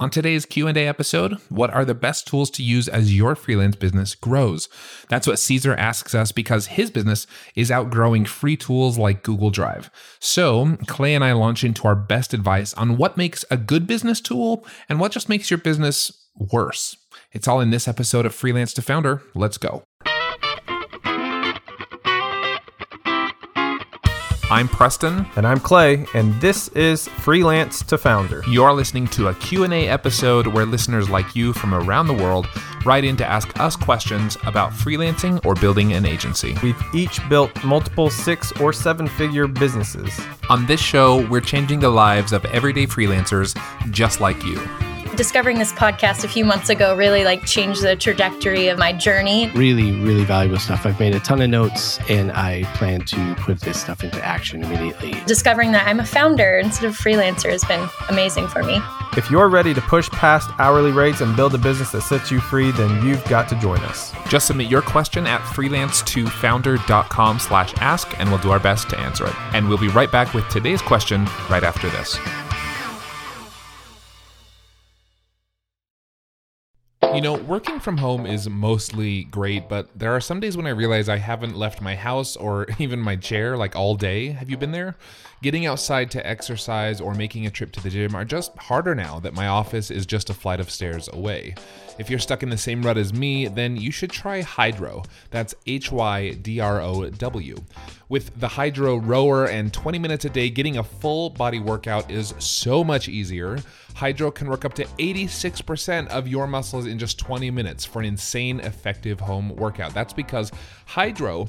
On today's Q&A episode, what are the best tools to use as your freelance business grows? That's what Caesar asks us because his business is outgrowing free tools like Google Drive. So, Clay and I launch into our best advice on what makes a good business tool and what just makes your business worse. It's all in this episode of Freelance to Founder. Let's go. I'm Preston. And I'm Clay, and this is Freelance to Founder. You're listening to a Q&A episode where listeners like you from around the world write in to ask us questions about freelancing or building an agency. We've each built multiple six or seven figure businesses. On this show, we're changing the lives of everyday freelancers just like you discovering this podcast a few months ago really like changed the trajectory of my journey. Really, really valuable stuff. I've made a ton of notes and I plan to put this stuff into action immediately. Discovering that I'm a founder instead of freelancer has been amazing for me. If you're ready to push past hourly rates and build a business that sets you free, then you've got to join us. Just submit your question at freelance2founder.com slash ask and we'll do our best to answer it. And we'll be right back with today's question right after this. You know, working from home is mostly great, but there are some days when I realize I haven't left my house or even my chair like all day. Have you been there? Getting outside to exercise or making a trip to the gym are just harder now that my office is just a flight of stairs away. If you're stuck in the same rut as me, then you should try Hydrow. That's H Y D R O W. With the Hydrow rower and 20 minutes a day, getting a full body workout is so much easier. Hydrow can work up to 86% of your muscles in just 20 minutes for an insane effective home workout. That's because Hydrow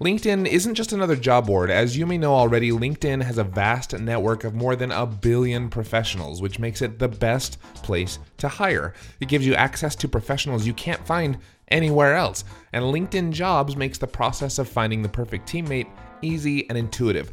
LinkedIn isn't just another job board. As you may know already, LinkedIn has a vast network of more than a billion professionals, which makes it the best place to hire. It gives you access to professionals you can't find anywhere else. And LinkedIn Jobs makes the process of finding the perfect teammate easy and intuitive.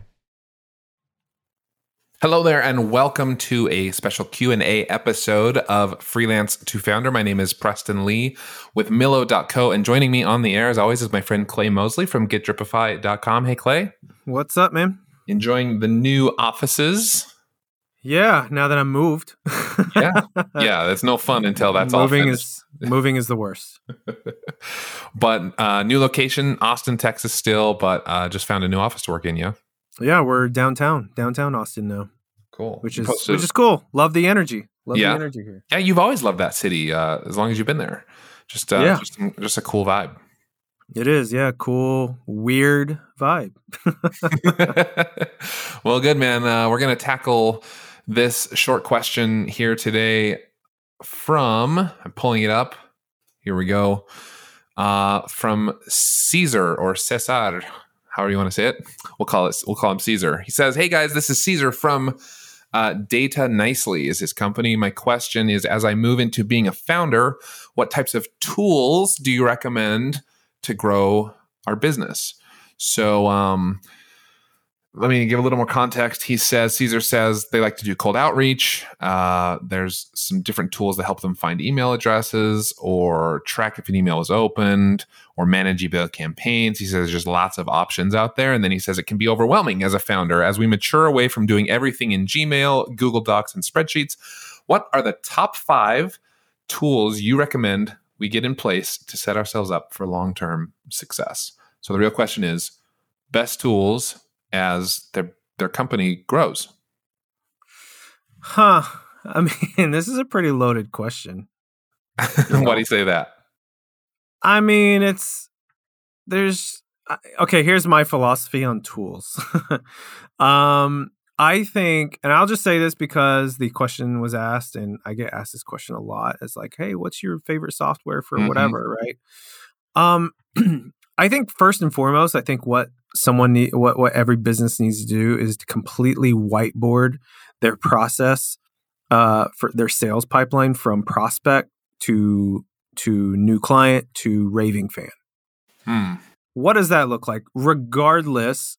Hello there and welcome to a special Q&A episode of Freelance to Founder. My name is Preston Lee with Millo.co and joining me on the air as always is my friend Clay Mosley from getdripify.com. Hey Clay. What's up, man? Enjoying the new offices? Yeah, now that I'm moved. yeah. Yeah, it's no fun until that's moving all is moving is the worst. but uh, new location, Austin, Texas still, but uh, just found a new office to work in, yeah. Yeah, we're downtown, downtown Austin now. Cool. Which is Posted. which is cool. Love the energy. Love yeah. the energy here. Yeah, you've always loved that city uh, as long as you've been there. Just uh, yeah. just, just a cool vibe. It is, yeah, cool, weird vibe. well, good man. Uh, we're gonna tackle this short question here today from I'm pulling it up. Here we go. Uh, from Caesar or Cesar however you want to say it. We'll call it. We'll call him Caesar. He says, "Hey guys, this is Caesar from." Uh, Data Nicely is his company. My question is as I move into being a founder, what types of tools do you recommend to grow our business? So, um, let me give a little more context. He says Caesar says they like to do cold outreach. Uh, there's some different tools that help them find email addresses or track if an email is opened or manage email campaigns. He says there's just lots of options out there. And then he says it can be overwhelming as a founder as we mature away from doing everything in Gmail, Google Docs, and spreadsheets. What are the top five tools you recommend we get in place to set ourselves up for long term success? So the real question is best tools as their their company grows? Huh. I mean, this is a pretty loaded question. Why do you say that? I mean, it's there's okay, here's my philosophy on tools. um I think, and I'll just say this because the question was asked, and I get asked this question a lot. It's like, hey, what's your favorite software for mm-hmm. whatever, right? Um, I think first and foremost, I think what someone need, what what every business needs to do is to completely whiteboard their process uh, for their sales pipeline from prospect to to new client to raving fan. Hmm. What does that look like, regardless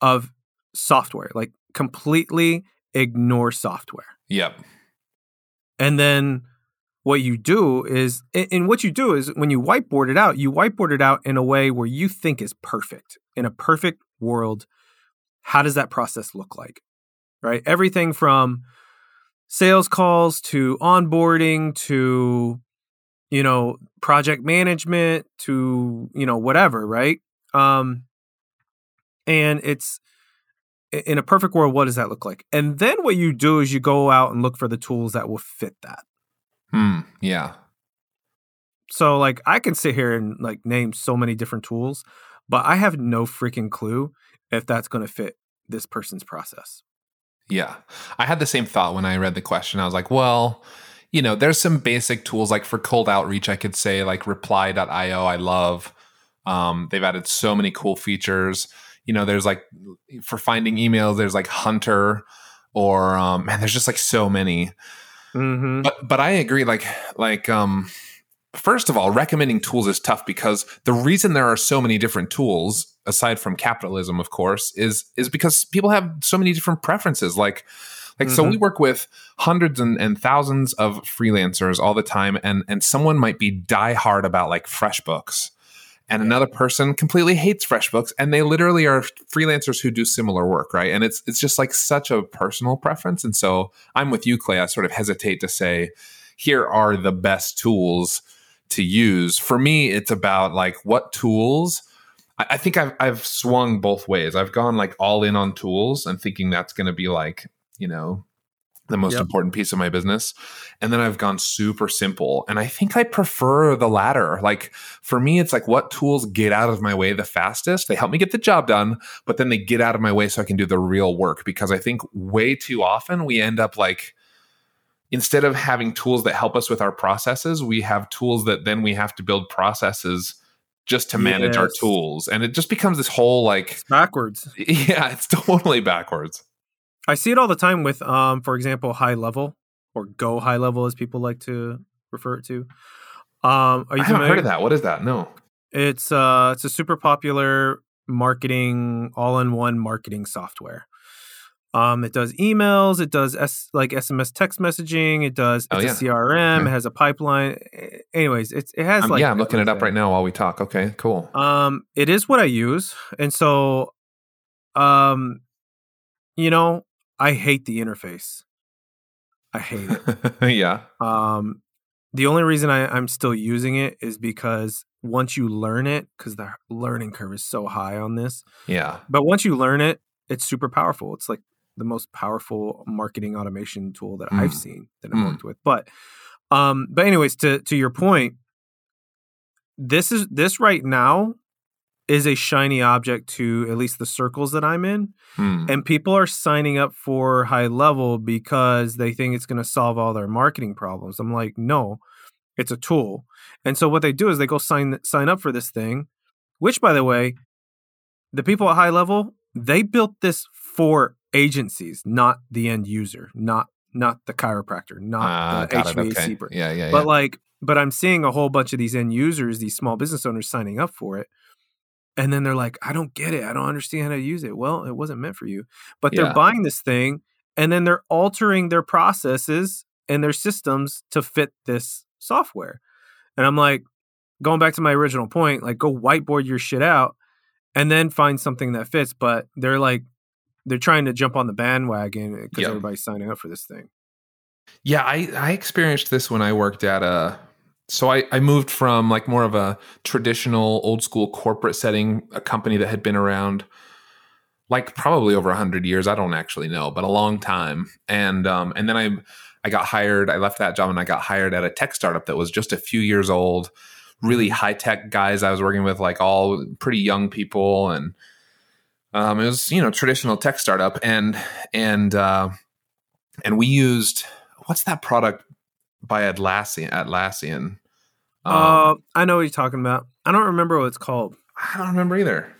of software? Like completely ignore software. Yep. And then what you do is and what you do is when you whiteboard it out you whiteboard it out in a way where you think is perfect. In a perfect world how does that process look like right? Everything from sales calls to onboarding to you know project management to you know whatever right? Um and it's in a perfect world what does that look like? And then what you do is you go out and look for the tools that will fit that Hmm. Yeah. So like I can sit here and like name so many different tools, but I have no freaking clue if that's going to fit this person's process. Yeah. I had the same thought when I read the question. I was like, well, you know, there's some basic tools like for cold outreach, I could say like reply.io, I love. Um, they've added so many cool features. You know, there's like for finding emails, there's like Hunter or um, man, there's just like so many. Mm-hmm. But but I agree. Like like um, first of all, recommending tools is tough because the reason there are so many different tools, aside from capitalism, of course, is is because people have so many different preferences. Like like mm-hmm. so, we mm-hmm. work with hundreds and, and thousands of freelancers all the time, and and someone might be die hard about like FreshBooks and another person completely hates FreshBooks, and they literally are freelancers who do similar work, right? And it's it's just like such a personal preference. And so I'm with you, Clay. I sort of hesitate to say here are the best tools to use. For me, it's about like what tools. I, I think I've I've swung both ways. I've gone like all in on tools and thinking that's going to be like you know the most yep. important piece of my business. And then I've gone super simple. And I think I prefer the latter. Like for me, it's like what tools get out of my way the fastest. They help me get the job done, but then they get out of my way so I can do the real work. Because I think way too often we end up like, instead of having tools that help us with our processes, we have tools that then we have to build processes just to manage yes. our tools. And it just becomes this whole like it's backwards. Yeah, it's totally backwards. I see it all the time with, um, for example, HighLevel or GoHighLevel, as people like to refer it to. Um, are you I haven't heard of that. What is that? No. It's uh, it's a super popular marketing, all-in-one marketing software. Um, it does emails, it does S, like SMS text messaging, it does oh, it's yeah. a CRM, okay. it has a pipeline. Anyways, it's it has um, like yeah, I'm looking it up right now while we talk. Okay, cool. Um, it is what I use, and so, um, you know, I hate the interface. I hate it. yeah. Um, the only reason I, I'm still using it is because once you learn it, because the learning curve is so high on this. Yeah. But once you learn it, it's super powerful. It's like the most powerful marketing automation tool that mm. I've seen that I've mm. worked with. But um, but anyways, to to your point, this is this right now is a shiny object to at least the circles that I'm in. Hmm. And people are signing up for HighLevel because they think it's going to solve all their marketing problems. I'm like, no, it's a tool. And so what they do is they go sign sign up for this thing, which by the way, the people at HighLevel, they built this for agencies, not the end user, not not the chiropractor, not uh, the HVAC. Okay. Yeah, yeah, But like but I'm seeing a whole bunch of these end users, these small business owners signing up for it and then they're like, I don't get it. I don't understand how to use it. Well, it wasn't meant for you. But they're buying this thing and then they're altering their processes and their systems to fit this software. And I'm like, going back to my original point, like go whiteboard your shit out and then find something that fits. But they're like, they're trying to jump on the bandwagon because Yeah. everybody's signing up for this thing. Yeah, I, I experienced this when I worked at a. So I, I moved from like more of a traditional old school corporate setting, a company that had been around like probably over a hundred years. I don't actually know, but a long time. And um, and then I I got hired. I left that job and I got hired at a tech startup that was just a few years old. Really high tech guys I was working with, like all pretty young people, and um, it was you know traditional tech startup. And and uh, and we used what's that product by Atlassian? Atlassian. Um, uh, I know what you're talking about. I don't remember what it's called. I don't remember either.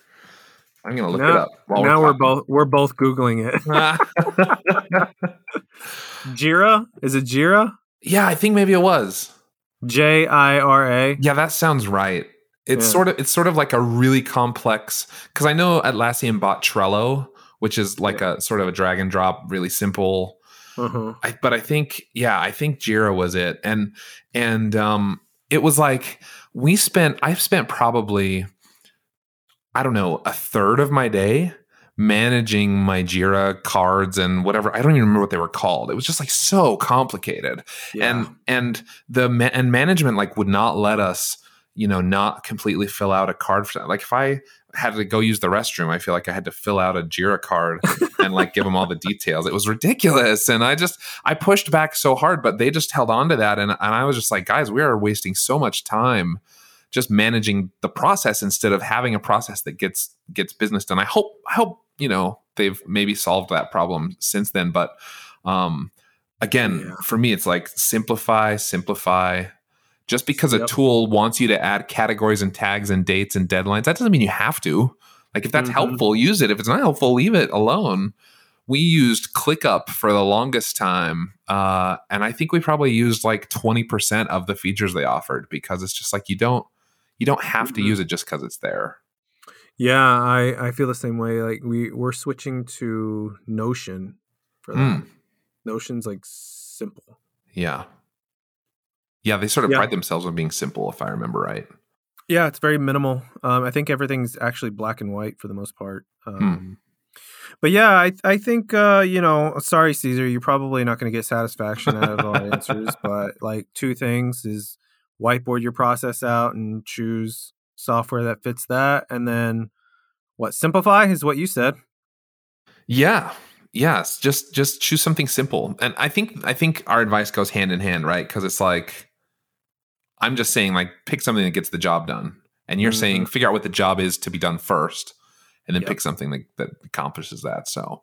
I'm gonna look now it up. while now we're talking. both we're both googling it. Jira is it Jira? yeah, I think maybe it was. J I R A. Yeah, that sounds right. It's Yeah. sort of it's sort of like a really complex because I know Atlassian bought Trello, which is like a sort of a drag and drop, really simple. Uh-huh. I, but I think yeah, I think Jira was it, and and um, it was like we spent. I've spent probably I don't know a third of my day managing my Jira cards and whatever. I don't even remember what they were called. It was just like so complicated and and the and management like would not let us you know not completely fill out a card for that like if i had to go use the restroom. I feel like i had to fill out a jira card and like give them all the details. It was ridiculous. And i just i pushed back so hard but they just held on to that. And, and i was just like guys we are wasting so much time just managing the process instead of having a process that gets gets business done. I hope i hope you know they've maybe solved that problem since then. But um again Yeah. for me it's like simplify simplify just because a Yep. tool wants you to add categories and tags and dates and deadlines that doesn't mean you have to like if that's Mhm. helpful use it if it's not helpful leave it alone we used clickup for the longest time uh, and i think we probably used like 20% of the features they offered because it's just like you don't you don't have to Mhm. use it just because it's there Yeah, I I feel the same way. Like we we're switching to Notion for that. Mm. Notion's like simple. yeah yeah they sort of Yeah. pride themselves on being simple if i remember right Yeah, it's very minimal. Um, I think everything's actually black and white for the most part. Hmm. Um, But yeah, I I think uh, you know. Sorry, Caesar, you're probably not going to get satisfaction out of our answers. But like two things is whiteboard your process out and choose software that fits that, and then what simplify is what you said. Yeah. Yes. Just just choose something simple. And I think I think our advice goes hand in hand, right? Because it's like I'm just saying like pick something that gets the job done. And you're saying Mhm. figure out what the job is to be done first and then Yep. pick something that, that accomplishes that. So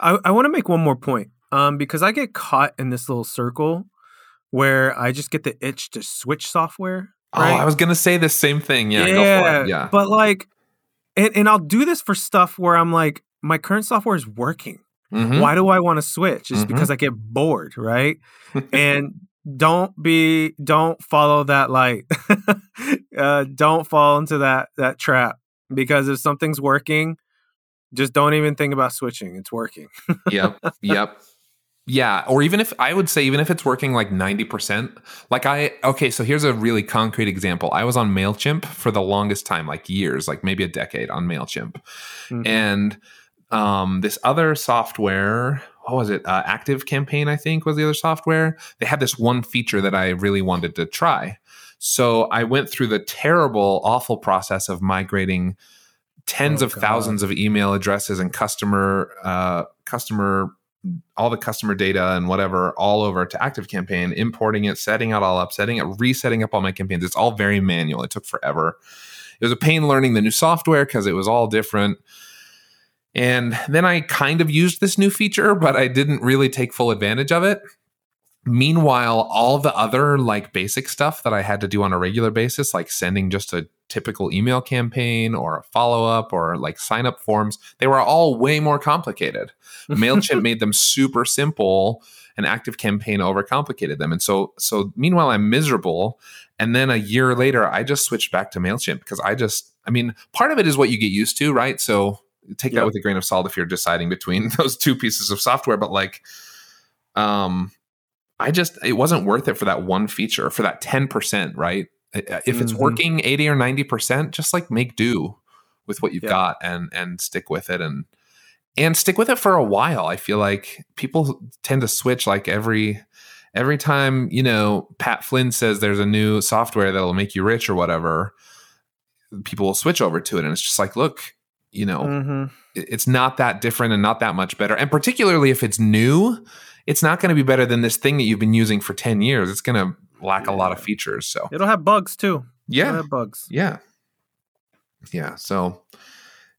I, I want to make one more point um, because I get caught in this little circle where I just get the itch to switch software. Right? Oh, I was gonna say the same thing. Yeah, go for it. Yeah. But like, and, and I'll do this for stuff where I'm like, my current software is working. Mhm. Why do I want to switch? It's Mhm. because I get bored, right? and don't be, don't follow that light. uh, don't fall into that that trap because if something's working, just don't even think about switching. It's working. yep. Yep. Yeah. Or even if I would say, even if it's working like 90%, like I, okay, so here's a really concrete example. I was on MailChimp for the longest time, like years, like maybe a decade on MailChimp. Mhm. And um, this other software, what was it? Uh, Active Campaign, I think, was the other software. They had this one feature that I really wanted to try. So I went through the terrible, awful process of migrating tens Oh, of God. thousands of email addresses and customer, uh, customer, all the customer data and whatever, all over to Active Campaign, importing it, setting it all up, setting it, resetting up all my campaigns. It's all very manual. It took forever. It was a pain learning the new software because it was all different. And then I kind of used this new feature, but I didn't really take full advantage of it. Meanwhile, all the other like basic stuff that I had to do on a regular basis, like sending just a typical email campaign or a follow up or like sign up forms, they were all way more complicated. MailChimp made them super simple and Active Campaign overcomplicated them. And so so meanwhile I'm miserable and then a year later I just switched back to MailChimp because I just I mean, part of it is what you get used to, right? So take that with a grain of salt if you're deciding between those two pieces of software. But like, um, I just it wasn't worth it for that one feature for that ten percent, right? If it's Mhm. working eighty or ninety percent, just like make do with what you've Yeah. got and and stick with it and and stick with it for a while. I feel like people tend to switch like every every time you know Pat Flynn says there's a new software that'll make you rich or whatever. People will switch over to it, and it's just like, look, you know, hmm it's not that different and not that much better. And particularly if it's new, it's not going to be better than this thing that you've been using for 10 years. It's going to lack a lot of features. So, It'll have bugs too. It'll yeah. have bugs. Yeah. Yeah. So,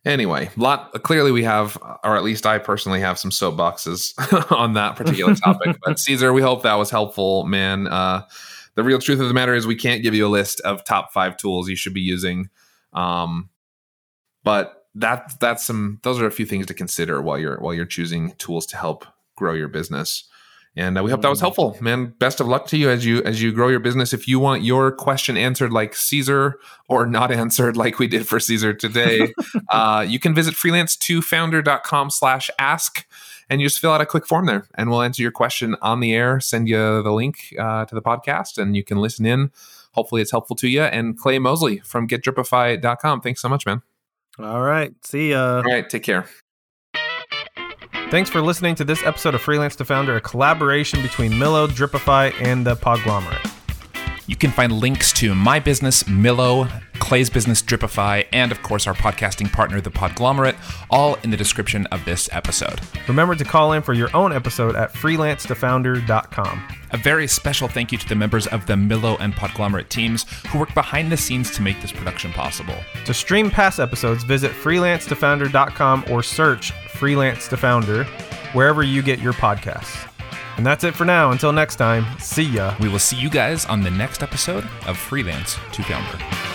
anyway, lot clearly we have, or at least I personally have some soapboxes on that particular topic. but Caesar, we hope that was helpful, man. Uh, the real truth of the matter is we can't give you a list of top five tools you should be using. Um, but that that's some those are a few things to consider while you're while you're choosing tools to help grow your business. And uh, we hope that was helpful, man. Best of luck to you as you as you grow your business. If you want your question answered like Caesar or not answered like we did for Caesar today, uh, you can visit freelance2founder.com slash ask and you just fill out a quick form there and we'll answer your question on the air, send you the link uh, to the podcast and you can listen in. Hopefully it's helpful to you. And Clay Mosley from getdripify.com. Thanks so much, man. All right. See ya. All right, take care. Thanks for listening to this episode of Freelance to Founder, a collaboration between Millo, Dripify, and the Podglomerate. You can find links to my business, Millo, Clay's business, Dripify, and of course our podcasting partner, The Podglomerate, all in the description of this episode. Remember to call in for your own episode at freelancetofounder.com. A very special thank you to the members of the Millo and Podglomerate teams who work behind the scenes to make this production possible. To stream past episodes, visit freelancetofounder.com or search Freelance to Founder wherever you get your podcasts. And that's it for now. Until next time, see ya. We will see you guys on the next episode of Freelance to Founder.